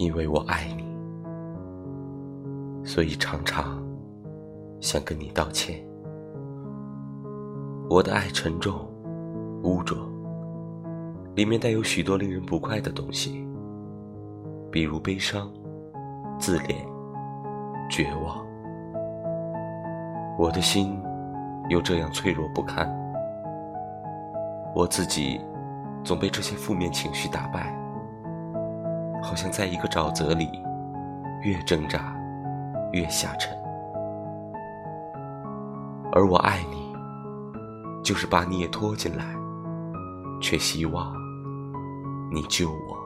因为我爱你，所以常常想跟你道歉。我的爱沉重、污浊，里面带有许多令人不快的东西，比如悲伤、自怜、绝望。我的心又这样脆弱不堪，我自己总被这些负面情绪打败。好像在一个沼泽里，越挣扎越下沉。而我爱你，就是把你也拖进来，却希望你救我。